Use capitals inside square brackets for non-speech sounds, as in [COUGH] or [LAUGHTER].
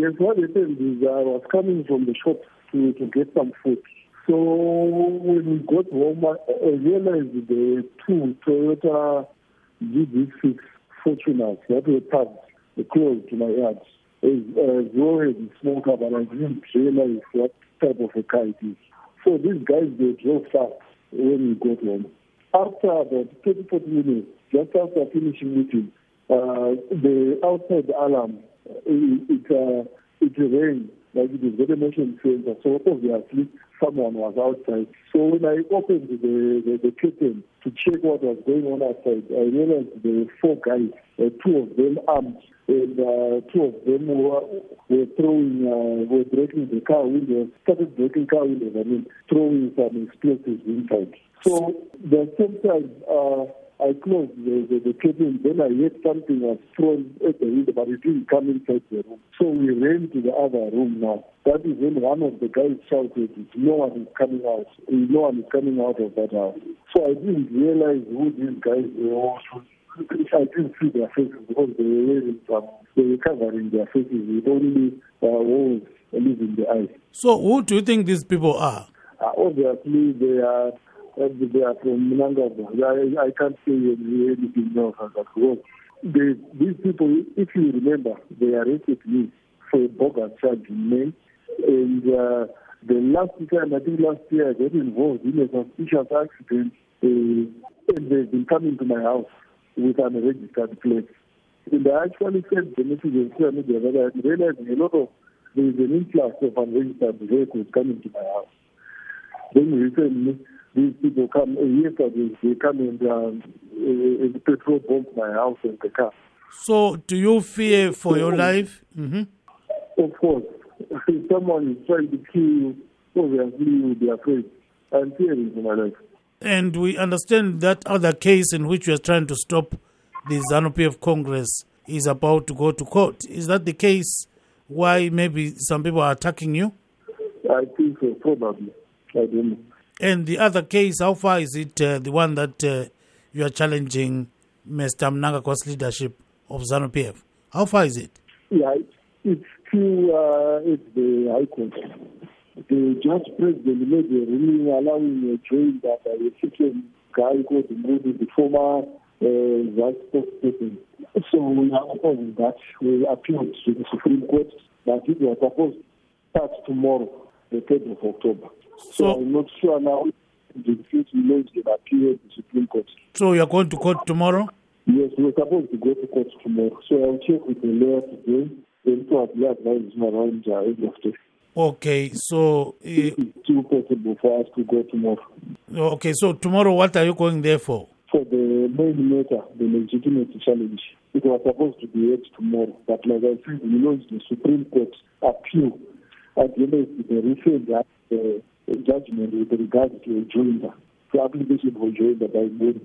Yes, what happened is I was coming from the shop to, to get some food. So when we got home, I realized the two Toyota GD6 Fortuners that were parked close to my yard. As, as well as a smoker, but I didn't realize what type of a car it is. So these guys, they drove fast when we got home. After about 30, 40 minutes, just after finishing meeting, uh, the outside alarm, it, uh, it rang like it is very motion sensor. So obviously someone was outside. So when I opened the, the, the curtain to check what was going on outside, I realized there were four guys, uh, two of them armed, and uh, two of them were, were throwing, uh, were breaking the car windows, started breaking car windows, I mean, throwing some explosives inside. So the same time, uh, I closed the, the, the curtain, then I heard something was thrown at the window, but it didn't come inside the room. So we ran to the other room now. That is when one of the guys shouted, no one is coming out. No one is coming out of that house. So I didn't realize who these guys were. I didn't see their faces because they were wearing some, they were covering their faces with only uh, walls leaving the eyes. So who do you think these people are? Uh, obviously, they are they are from Mnangagwa. I, I can't say anything on that because they, these people, if you remember, they arrested me for a bogus charge in May. And uh, the last time, I think last year, I got involved in a suspicious accident. Uh, and they've been coming to my house with an unregistered plate. And I actually sent the message on social media that I realized a lot of there is an influx of unregistered vehicles coming to my house. Then recently, these people come uh, yesterday they come and um, uh, petrol bomb my house and the car. So, do you fear for your life? Mm-hmm. Of course, if [LAUGHS] someone is trying to kill you, obviously you will be afraid. I'm fearing for my life. And we understand that other case in which you are trying to stop the ZANU PF Congress is about to go to court. Is that the case? Why maybe some people are attacking you? I think so, probably. I don't know. And the other case, how far is it, uh, the one that uh, you are challenging Mr. Mnangagwa's leadership of ZANU PF? How far is it? Yeah, it's still uh, it's the High Court. The judge president made a ruling allowing a joinder a Egyptian guy called Moody, the former uh, vice spokesperson. So we are opposing that. We appealed to the Supreme Court that it was supposed to start tomorrow, the 3rd of October. So, so I'm not sure now the future laws that appear the Supreme Court. So you're going to court tomorrow? Yes, we're supposed to go to court tomorrow. So I'll check with the lawyer today then to apply advice around the end of the Okay, so uh, it's still possible for us to go tomorrow. Okay, so tomorrow what are you going there for? For the main matter, the legitimate challenge. It was supposed to be heard tomorrow, but like I said, you know, the Supreme Court appeal at the end of the referred that uh, judgment with regards to a joinder, the application for joinder by board